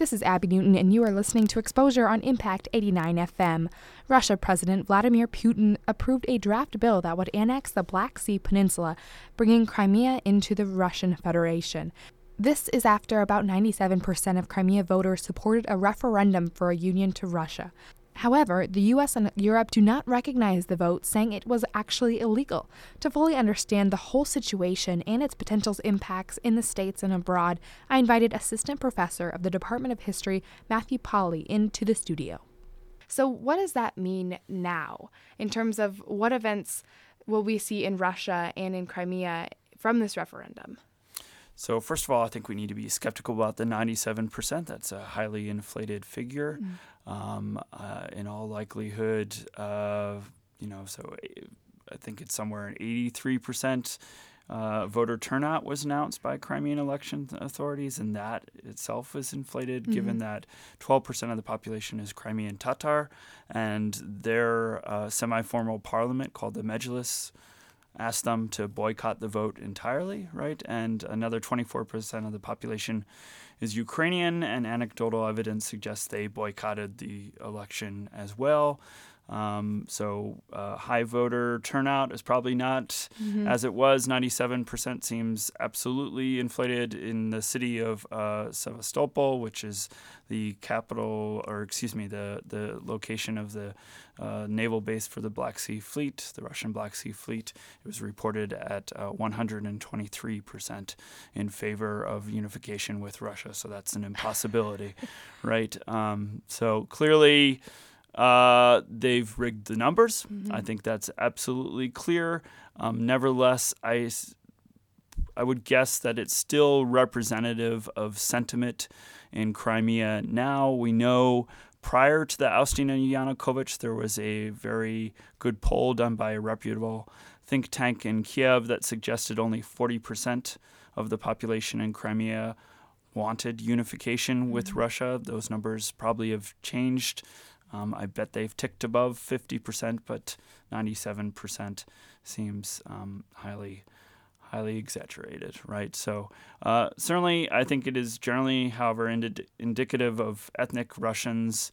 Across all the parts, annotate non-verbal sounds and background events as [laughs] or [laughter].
This is Abby Newton, and you are listening to Exposure on Impact 89 FM. Russia President Vladimir Putin approved a draft bill that would annex the Black Sea Peninsula, bringing Crimea into the Russian Federation. This is after about 97% of Crimea voters supported a referendum for a union to Russia. However, the US and Europe do not recognize the vote, saying it was actually illegal. To fully understand the whole situation and its potential impacts in the States and abroad, I invited Assistant Professor of the Department of History, Matthew Pauly, into the studio. So, what does that mean now in terms of what events will we see in Russia and in Crimea from this referendum? So, first of all, I think we need to be skeptical about the 97%. That's a highly inflated figure. Mm um, uh, in all likelihood, uh, you know, so I think it's somewhere in 83%. Uh, voter turnout was announced by Crimean election authorities, and that itself was inflated, mm-hmm. given that 12% of the population is Crimean Tatar, and their uh, semi formal parliament called the Mejlis asked them to boycott the vote entirely, right? And another 24% of the population is Ukrainian, and anecdotal evidence suggests they boycotted the election as well. Um, so uh, high voter turnout is probably not mm-hmm. as it was. 97% seems absolutely inflated in the city of uh, Sevastopol, which is the capital, or excuse me, the, the location of the uh, naval base for the Black Sea Fleet, the Russian Black Sea Fleet. It was reported at 123% uh, in favor of unification with Russia. So that's an impossibility, [laughs] right? Um, so clearly, uh, they've rigged the numbers. Mm-hmm. I think that's absolutely clear. Um, nevertheless, I, I would guess that it's still representative of sentiment in Crimea. Now we know prior to the ousting of Yanukovych, there was a very good poll done by a reputable think tank in Kiev that suggested only 40% of the population in Crimea wanted unification mm-hmm. with Russia. Those numbers probably have changed um, I bet they've ticked above 50%, but 97% seems um, highly highly exaggerated, right? So uh, certainly, I think it is generally, however, ind- indicative of ethnic Russians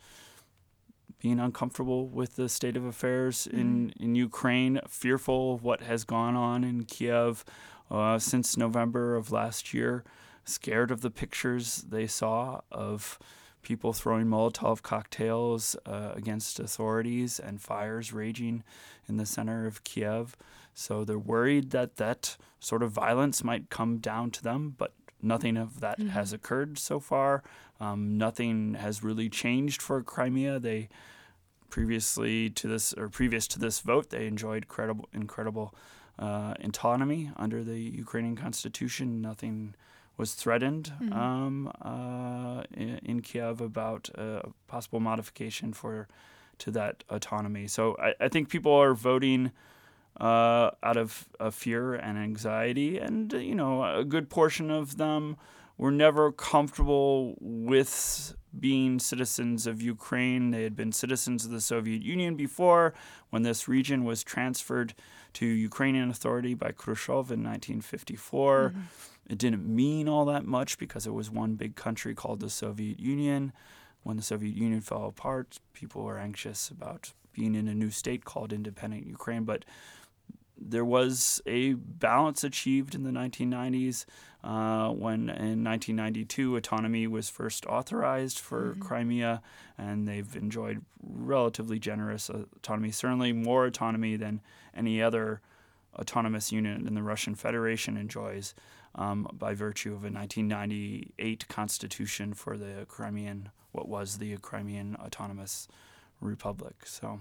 being uncomfortable with the state of affairs mm-hmm. in, in Ukraine, fearful of what has gone on in Kiev uh, since November of last year, scared of the pictures they saw of people throwing Molotov cocktails uh, against authorities and fires raging in the center of Kiev. So they're worried that that sort of violence might come down to them, but nothing of that mm-hmm. has occurred so far. Um, nothing has really changed for Crimea. They previously to this or previous to this vote, they enjoyed credible, incredible uh, autonomy under the Ukrainian constitution. Nothing was threatened mm-hmm. um, uh, in, in, Kiev about a possible modification for to that autonomy. So I, I think people are voting uh, out of, of, fear and anxiety, and you know a good portion of them were never comfortable with being citizens of Ukraine. They had been citizens of the Soviet Union before when this region was transferred to Ukrainian authority by Khrushchev in 1954. Mm-hmm. It didn't mean all that much because it was one big country called the Soviet Union. When the Soviet Union fell apart, people were anxious about being in a new state called independent Ukraine. But there was a balance achieved in the 1990s uh, when in 1992 autonomy was first authorized for mm-hmm. Crimea, and they've enjoyed relatively generous autonomy, certainly more autonomy than any other autonomous unit in the Russian Federation enjoys um, by virtue of a 1998 constitution for the Crimean, what was the Crimean Autonomous Republic. So,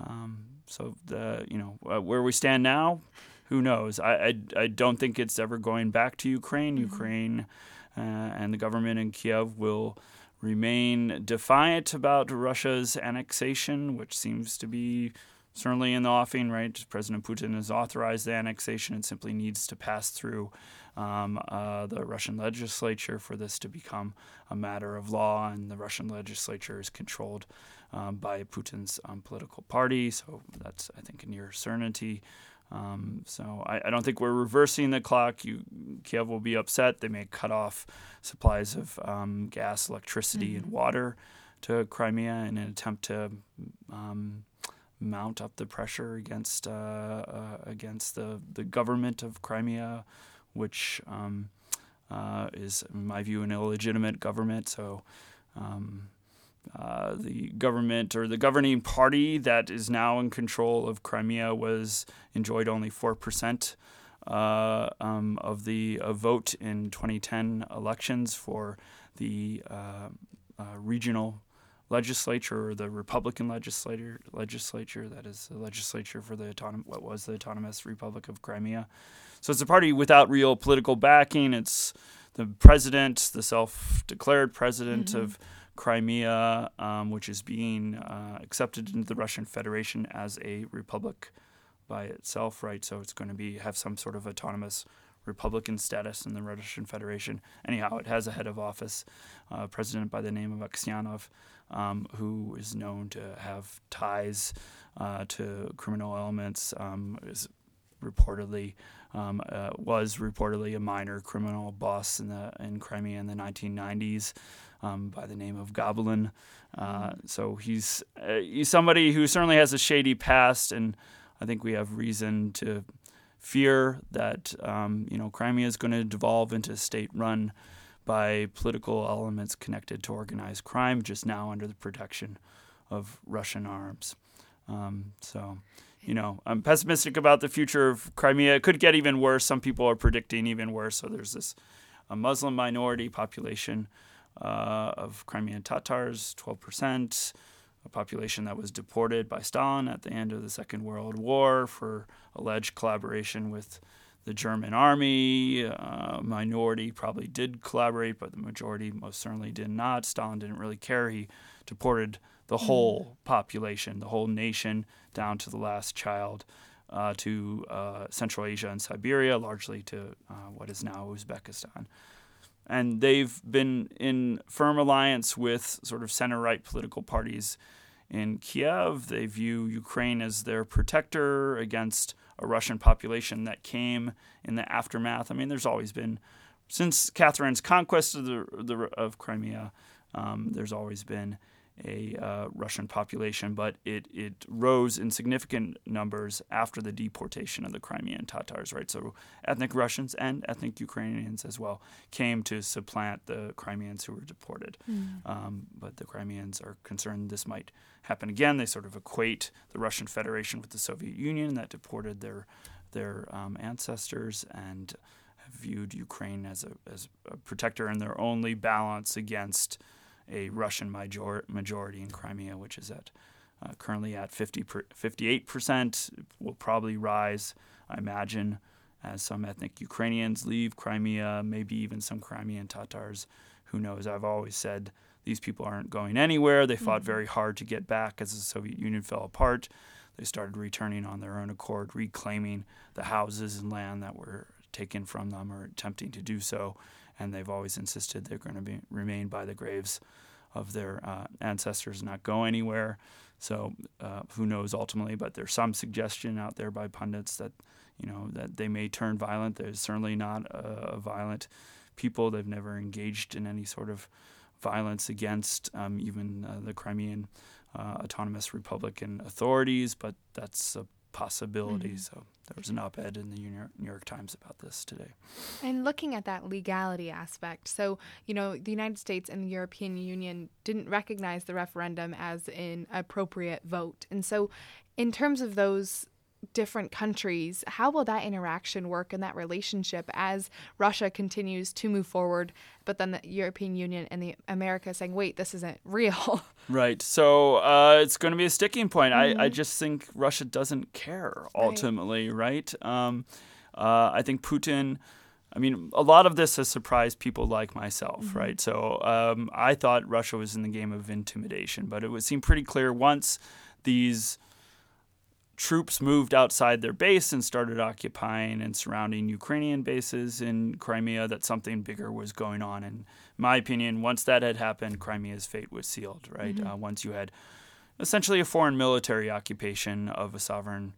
um, so the you know uh, where we stand now, who knows? I, I, I don't think it's ever going back to Ukraine. Mm-hmm. Ukraine uh, and the government in Kiev will remain defiant about Russia's annexation, which seems to be certainly in the offing, right? President Putin has authorized the annexation. It simply needs to pass through um, uh, the Russian legislature for this to become a matter of law, and the Russian legislature is controlled um, by Putin's um, political party. So that's, I think, a near certainty. Um, so I, I, don't think we're reversing the clock. You, Kiev will be upset. They may cut off supplies of um, gas, electricity, mm-hmm. and water to Crimea in an attempt to um, mount up the pressure against uh, uh, against the the government of Crimea, which um, uh, is, in my view, an illegitimate government. So. Um, uh, the government or the governing party that is now in control of Crimea was enjoyed only four percent uh, um, of the vote in 2010 elections for the regional legislature or the Republican legislature. Legislature that is the legislature for the autonom- what was the autonomous Republic of Crimea. So it's a party without real political backing. It's the president, the self-declared president mm-hmm. of Crimea, um, which is being uh, accepted into the Russian Federation as a republic by itself, right? So it's going to be have some sort of autonomous republican status in the Russian Federation. Anyhow, it has a head of office, uh, president by the name of Aksionov, um, who is known to have ties uh, to criminal elements. Um, is reportedly um, uh, was reportedly a minor criminal boss in the in Crimea in the 1990s um, by the name of Goblin. Uh, so he's uh, he's somebody who certainly has a shady past, and I think we have reason to fear that um, you know Crimea is going to devolve into a state run by political elements connected to organized crime, just now under the protection of Russian arms. Um, so, you know, I'm pessimistic about the future of Crimea. It could get even worse. Some people are predicting even worse. So there's this a Muslim minority population uh, of Crimean Tatars, 12%, a population that was deported by Stalin at the end of the Second World War for alleged collaboration with the German army. Uh, minority probably did collaborate, but the majority most certainly did not. Stalin didn't really care. He deported the hmm. whole population, the whole nation, down to the last child. Uh, to uh, Central Asia and Siberia, largely to uh, what is now Uzbekistan and they've been in firm alliance with sort of center right political parties in Kiev. They view Ukraine as their protector against a Russian population that came in the aftermath. I mean, there's always been, since Catherine's conquest of, the, the of Crimea, um, there's always been a uh, Russian population, but it, it rose in significant numbers after the deportation of the Crimean Tatars, right? So ethnic Russians and ethnic Ukrainians as well came to supplant the Crimeans who were deported. Mm. Um, but the Crimeans are concerned this might happen again. They sort of equate the Russian Federation with the Soviet Union that deported their their um, ancestors and viewed Ukraine as a, as a protector and their only balance against a Russian major- majority in Crimea, which is at uh, currently at 50 per, 58%. Will probably rise, I imagine, as some ethnic Ukrainians leave Crimea, maybe even some Crimean Tatars. Who knows? I've always said these people aren't going anywhere. They fought mm-hmm. very hard to get back as the Soviet Union fell apart. They started returning on their own accord, reclaiming the houses and land that were taken from them or attempting to do so and they've always insisted they're going to be, remain by the graves of their uh, ancestors, not go anywhere. So uh, who knows ultimately? But there's some suggestion out there by pundits that you know that they may turn violent. They're certainly not a, violent people. They've never engaged in any sort of violence against um, even uh, the Crimean uh, Autonomous Republican authorities, but that's a possibility. Mm-hmm. So there was an op ed in the New York Times about this today. And looking at that legality aspect, so, you know, the United States and the European Union didn't recognize the referendum as an appropriate vote. And so, in terms of those different countries, how will that interaction work in that relationship as Russia continues to move forward, but then the European Union and the America saying, "Wait, this isn't [laughs] real." Right. So uh, it's going to be a sticking point. Mm-hmm. I, I just think Russia doesn't care ultimately, right? right? Um, uh, I think Putin. I mean, a lot of this has surprised people like myself, mm-hmm. right? So um, I thought Russia was in the game of intimidation, but it would seem pretty clear once these troops moved outside their base and started occupying and surrounding Ukrainian bases in Crimea that something bigger was going on. And in my opinion, once that had happened, Crimea's fate was sealed, right? Mm-hmm. Uh, once you had essentially a foreign military occupation of a sovereign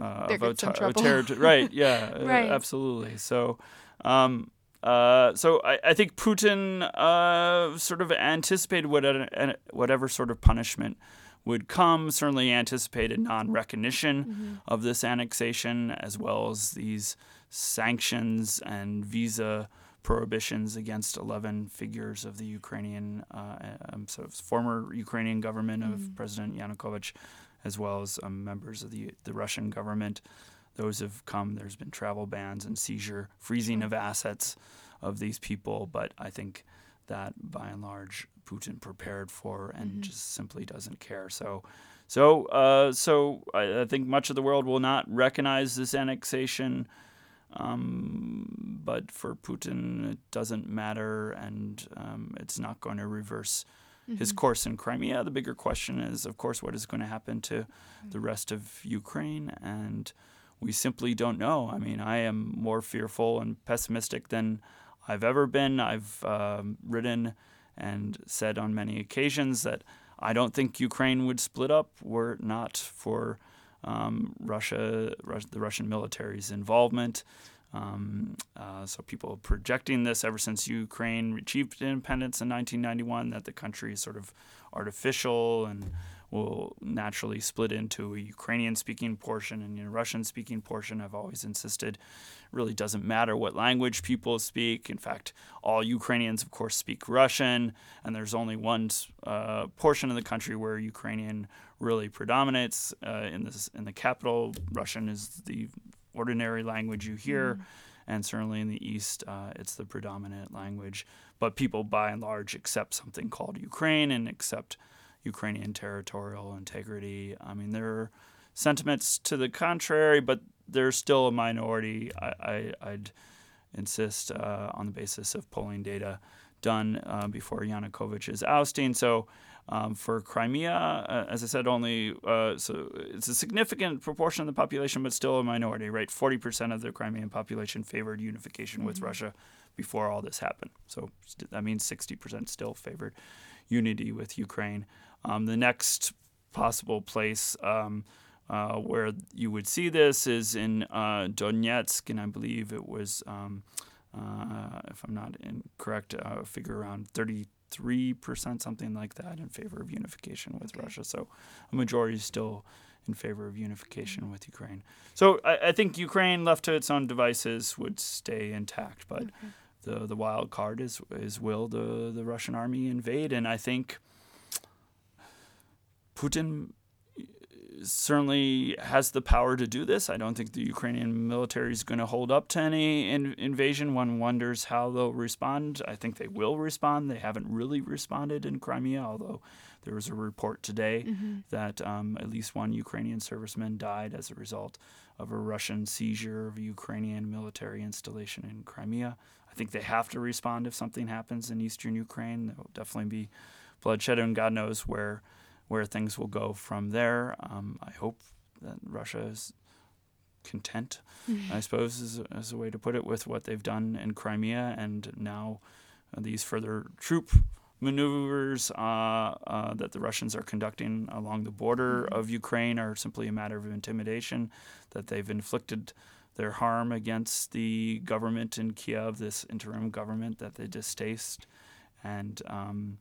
uh, of a, a terror- [laughs] right? Yeah, uh, [laughs] Right. absolutely. So, um, uh, so I, I think Putin uh, sort of anticipated whatever, whatever sort of punishment would come. Certainly anticipated non-recognition Mm-hmm. of this annexation, as well as these sanctions and visa prohibitions against 11 figures of the Ukrainian, uh, um, so former Ukrainian government of President Yanukovych, as well as um, members of the the Russian government. Those have come. There's been travel bans and seizure, freezing of assets of these people. But I think that by and large, Putin prepared for and just simply doesn't care. So, so, uh, so I, I think much of the world will not recognize this annexation. Um, but for Putin, it doesn't matter, and um, it's not going to reverse his course in Crimea. The bigger question is, of course, what is going to happen to the rest of Ukraine, and we simply don't know. I mean, I am more fearful and pessimistic than I've ever been. I've um, written and said on many occasions that I don't think Ukraine would split up were it not for um, Russia, Rus- the Russian military's involvement. Um, uh, so people projecting this ever since Ukraine achieved independence in 1991 that the country is sort of artificial and will naturally split into a Ukrainian-speaking portion and a Russian-speaking portion. I've always insisted it really doesn't matter what language people speak. In fact, all Ukrainians, of course, speak Russian, and there's only one uh, portion of the country where Ukrainian really predominates. Uh, in this, in the capital, Russian is the ordinary language you hear, and certainly in the East, uh, it's the predominant language. But people, by and large, accept something called Ukraine and accept Ukrainian territorial integrity. I mean, there are sentiments to the contrary, but there's still a minority. I, I, I'd insist uh, on the basis of polling data done uh, before Yanukovych's ousting. So um, for Crimea, uh, as I said, only uh, so it's a significant proportion of the population, but still a minority. Right, forty percent of the Crimean population favored unification with Russia before all this happened. So that means sixty percent still favored unity with Ukraine. Um, the next possible place um, uh, where you would see this is in uh, Donetsk, and I believe it was, um, uh, if I'm not incorrect, uh, figure around 33%, something like that, in favor of unification with Russia. So a majority is still in favor of unification with Ukraine. So I, I think Ukraine, left to its own devices, would stay intact, but. The, the wild card is is will the, the Russian army invade, and I think Putin certainly has the power to do this. I don't think the Ukrainian military is going to hold up to any in- invasion. One wonders how they'll respond. I think they will respond. They haven't really responded in Crimea, although there was a report today that um, at least one Ukrainian serviceman died as a result of a Russian seizure of a Ukrainian military installation in Crimea. I think they have to respond if something happens in eastern Ukraine. There will definitely be bloodshed, and God knows where where things will go from there. Um, I hope that Russia is content, I suppose, is, is a way to put it, with what they've done in Crimea, and now uh, these further troop maneuvers uh, uh, that the Russians are conducting along the border of Ukraine are simply a matter of intimidation, that they've inflicted their harm against the government in Kiev, this interim government that they distaste, and um,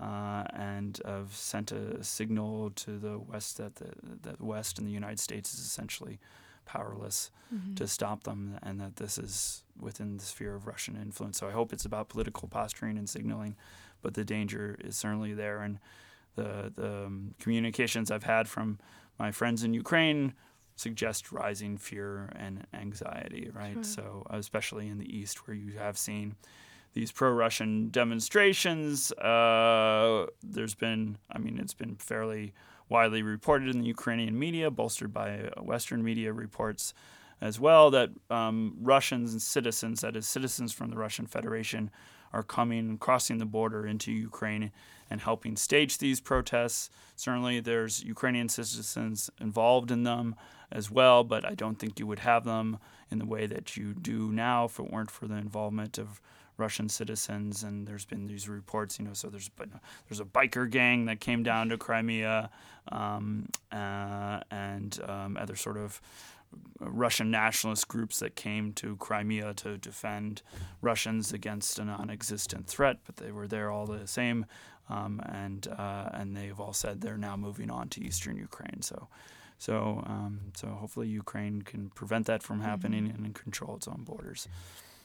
uh, and have sent a signal to the West that the, West and the United States is essentially powerless to stop them, and that this is within the sphere of Russian influence. So I hope it's about political posturing and signaling, but the danger is certainly there. And the the um, communications I've had from my friends in Ukraine suggest rising fear and anxiety. Right. So especially in the East, where you have seen these pro-Russian demonstrations. Uh, there's been, I mean, it's been fairly widely reported in the Ukrainian media, bolstered by uh, Western media reports as well, that um, Russians and citizens, that is, citizens from the Russian Federation, are coming, crossing the border into Ukraine and helping stage these protests. Certainly, there's Ukrainian citizens involved in them as well, but I don't think you would have them in the way that you do now if it weren't for the involvement of Russian citizens, and there's been these reports, you know, so there's there's a biker gang that came down to Crimea, um, uh, and um, other sort of Russian nationalist groups that came to Crimea to defend Russians against a non-existent threat, but they were there all the same, um, and uh, and they've all said they're now moving on to eastern Ukraine. So. So, um, so hopefully Ukraine can prevent that from happening mm-hmm. and control its own borders.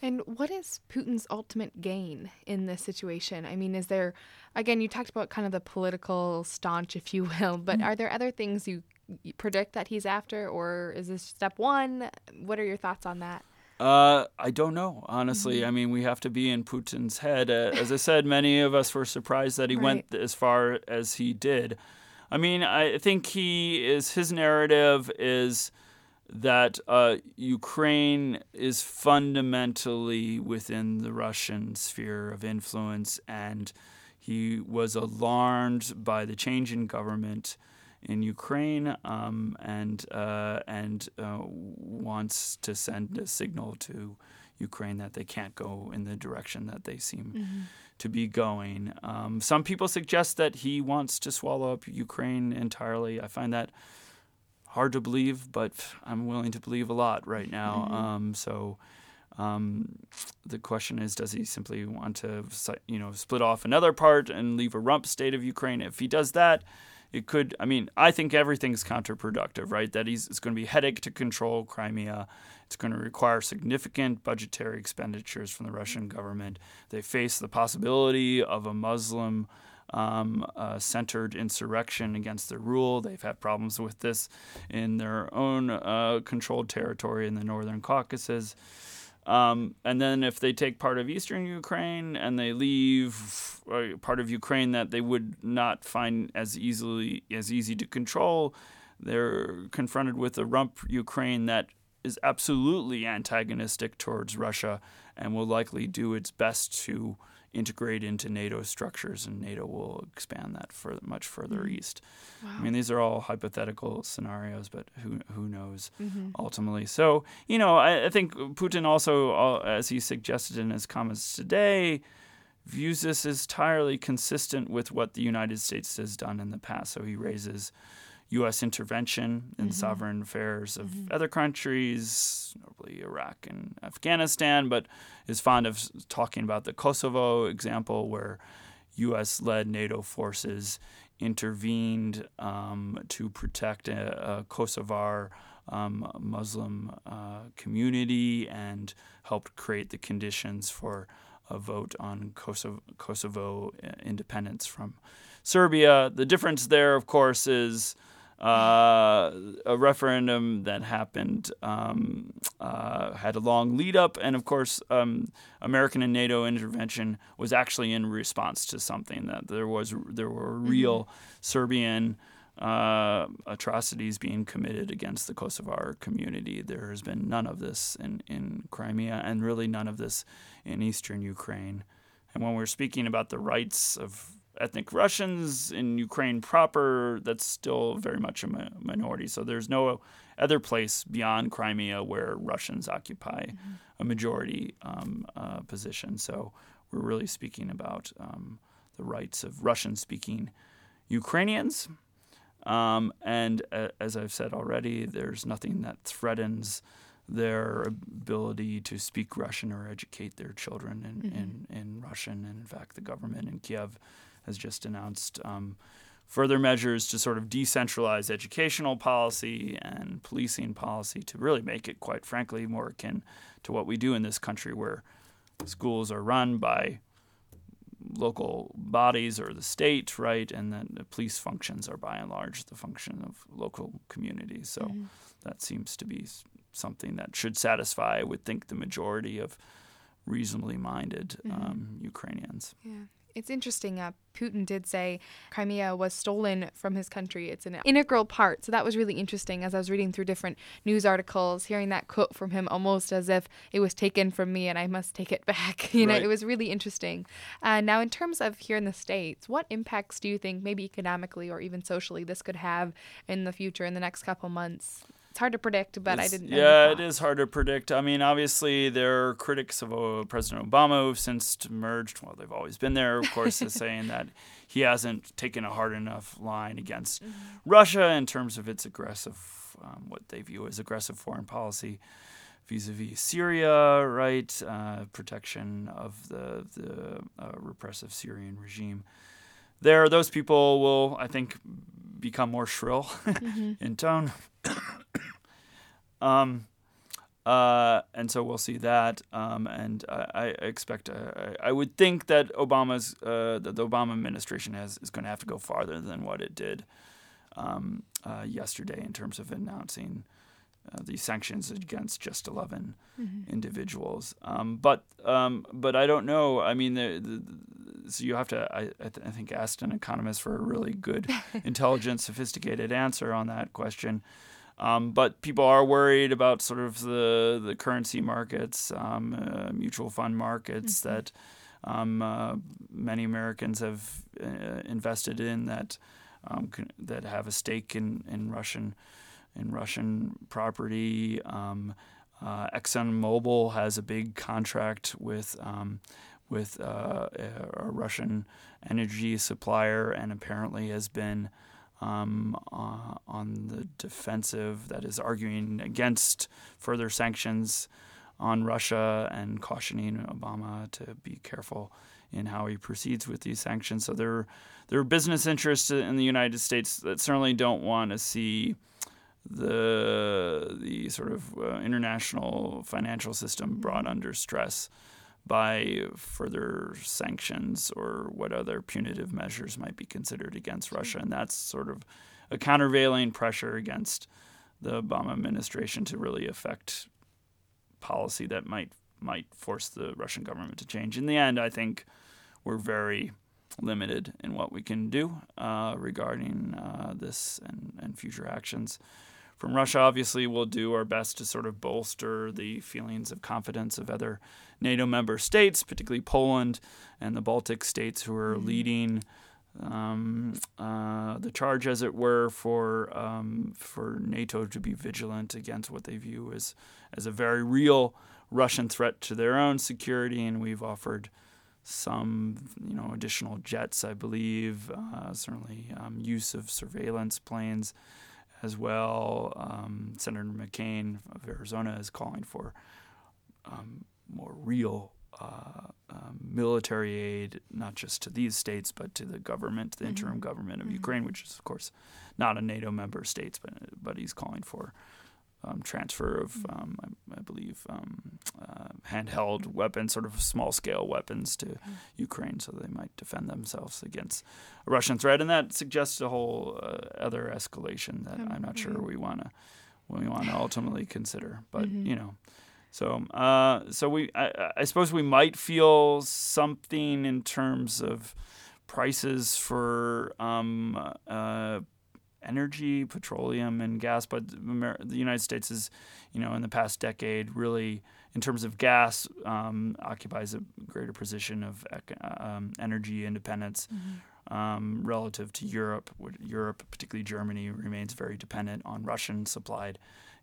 And what is Putin's ultimate gain in this situation? I mean, is there, again, you talked about kind of the political staunch, if you [laughs] will, but mm-hmm. are there other things you, predict that he's after, or is this step one? What are your thoughts on that? Uh, I don't know, honestly. Mm-hmm. I mean, we have to be in Putin's head. Uh, as I said, many of us were surprised that he right. went as far as he did. I mean, I think he is his narrative is that uh, Ukraine is fundamentally within the Russian sphere of influence, and he was alarmed by the change in government in Ukraine, um, and uh, and uh, wants to send a signal to Ukraine that they can't go in the direction that they seem mm-hmm. to be going. Um, some people suggest that he wants to swallow up Ukraine entirely. I find that hard to believe, but I'm willing to believe a lot right now. Mm-hmm. Um, so um, the question is, does he simply want to, you know, split off another part and leave a rump state of Ukraine? If he does that, it could. I mean, I think everything's counterproductive, right? That he's it's going to be a headache to control Crimea. It's going to require significant budgetary expenditures from the Russian government. They face the possibility of a Muslim um, centered insurrection against their rule. They've had problems with this in their own uh, controlled territory in the northern Caucasus. Um, and then if they take part of eastern Ukraine and they leave uh, part of Ukraine that they would not find as easily as easy to control, they're confronted with a rump Ukraine that is absolutely antagonistic towards Russia and will likely do its best to integrate into NATO structures, and NATO will expand that for much further mm-hmm. east. Wow. I mean, these are all hypothetical scenarios, but who who knows mm-hmm. ultimately? So you know, I, I think Putin also, uh, as he suggested in his comments today, views this as entirely consistent with what the United States has done in the past. So he raises U.S. intervention in mm-hmm. sovereign affairs of mm-hmm. other countries, notably Iraq and Afghanistan, but is fond of talking about the Kosovo example, where U.S. led NATO forces intervened um, to protect a, a Kosovar um, Muslim uh, community and helped create the conditions for a vote on Kosovo, Kosovo uh, independence from Serbia. The difference there, of course, is uh, a referendum that happened um, uh, had a long lead up, and of course, um, American and NATO intervention was actually in response to something that there was there were mm-hmm. real mm-hmm. Serbian uh, atrocities being committed against the Kosovar community. There has been none of this in, in Crimea, and really none of this in eastern Ukraine. And when we're speaking about the rights of ethnic Russians in Ukraine proper, that's still very much a minority. So there's no other place beyond Crimea where Russians occupy mm-hmm. a majority um, uh, position. So we're really speaking about um, the rights of Russian speaking Ukrainians. Um, and uh, as I've said already, there's nothing that threatens their ability to speak Russian or educate their children in, mm-hmm. in, in Russian. And in fact, the government in Kiev has just announced um, further measures to sort of decentralize educational policy and policing policy to really make it, quite frankly, more akin to what we do in this country, where schools are run by local bodies or the state, right? And then the police functions are by and large the function of local communities. So mm-hmm. that seems to be something that should satisfy, I would think, the majority of reasonably minded mm-hmm. um, Ukrainians. Yeah. It's interesting. Uh, Putin did say Crimea was stolen from his country. It's an integral part. So that was really interesting as I was reading through different news articles, hearing that quote from him almost as if it was taken from me and I must take it [laughs] back. You know, right. it was really interesting. Uh, now, in terms of here in the States, what impacts do you think, maybe economically or even socially, this could have in the future, in the next couple months? It's hard to predict, but It's- I didn't. know Yeah, it is hard to predict. I mean, obviously, there are critics of uh, President Obama who've since emerged. Well, they've always been there, of course, as [laughs] saying that he hasn't taken a hard enough line against Russia in terms of its aggressive, um, what they view as aggressive foreign policy vis-a-vis Syria, right? Uh, protection of the the uh, repressive Syrian regime. There, those people will, I think, become more shrill [laughs] in tone. Um, uh, and so we'll see that. Um, and I, I expect, uh, I I would think that Obama's, uh, that the Obama administration has is going to have to go farther than what it did um, uh, yesterday in terms of announcing uh, these sanctions against just 11 individuals. Um, but um, but I don't know. I mean, the, the, so you have to, I, I, th- I think, ask an economist for a really good, [laughs] intelligent, sophisticated answer on that question. Um, but people are worried about sort of the the currency markets, um, uh, mutual fund markets that um, uh, many Americans have uh, invested in that um, that have a stake in, in Russian in Russian property. Um, uh, ExxonMobil has a big contract with um, with uh, a, a Russian energy supplier, and apparently has been um, uh, on the defensive. That is arguing against further sanctions on Russia and cautioning Obama to be careful in how he proceeds with these sanctions. So there, there are business interests in the United States that certainly don't want to see the the sort of uh, international financial system brought under stress by further sanctions or what other punitive measures might be considered against Russia, and that's sort of a countervailing pressure against the Obama administration to really affect policy that might might force the Russian government to change. In the end, I think we're very limited in what we can do uh, regarding uh, this and, and future actions. From Russia, obviously, we'll do our best to sort of bolster the feelings of confidence of other NATO member states, particularly Poland and the Baltic states, who are leading um, uh, the charge, as it were, for um, for NATO to be vigilant against what they view as as a very real Russian threat to their own security, and we've offered some, you know, additional jets, I believe, uh, certainly um, use of surveillance planes as well. Um, Senator McCain of Arizona is calling for um, more real uh, um, military aid, not just to these states, but to the government, the interim government of Ukraine, which is, of course, not a NATO member state, but, but he's calling for um, transfer of, um, I, I believe, um, uh, handheld weapons, sort of small scale weapons to Ukraine so they might defend themselves against a Russian threat. And that suggests a whole uh, other escalation that I'm not sure we want to we want to ultimately consider. But, you know, so, uh, so we, I, I suppose we might feel something in terms of prices for um, uh, energy, petroleum, and gas. But Amer- the United States is, you know, in the past decade, really, in terms of gas, um, occupies a greater position of ec- um, energy independence. Um, relative to Europe, Europe, particularly Germany, remains very dependent on Russian supplied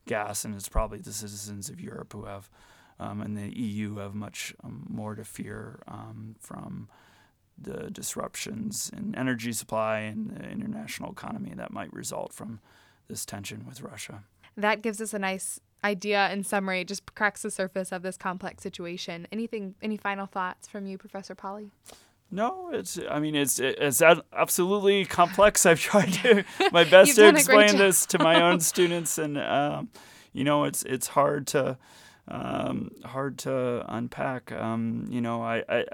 gas, and it's probably the citizens of Europe who have, um, and the EU have much um, more to fear um, from the disruptions in energy supply and the international economy that might result from this tension with Russia. That gives us a nice idea in summary. It just cracks the surface of this complex situation. Anything? Any final thoughts from you, Professor Pauly? No, it's. I mean, it's it's absolutely complex. [laughs] I've tried to [laughs] my best to done a great explain this to my own [laughs] students, and um, you know, it's it's hard to um, hard to unpack. Um, you know, I, I,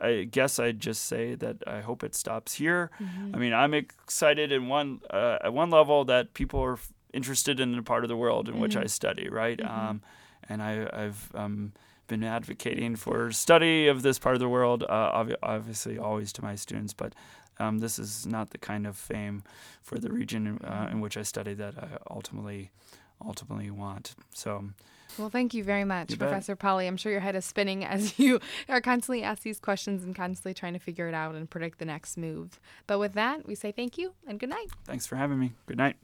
I, I guess I'd just say that I hope it stops here. I mean, I'm excited in one uh, at one level that people are f- interested in a part of the world in which I study, right? Um, and I, I've um, been advocating for study of this part of the world, uh, obvi- obviously always to my students, but um, this is not the kind of fame for the region uh, in which I study that I ultimately ultimately want. So Well, thank you very much, You. Professor Pauly. I'm sure your head is spinning [laughs] as you are constantly asked these questions and constantly trying to figure it out and predict the next move. But with that, we say thank you and good night. thanks for having me. Good night.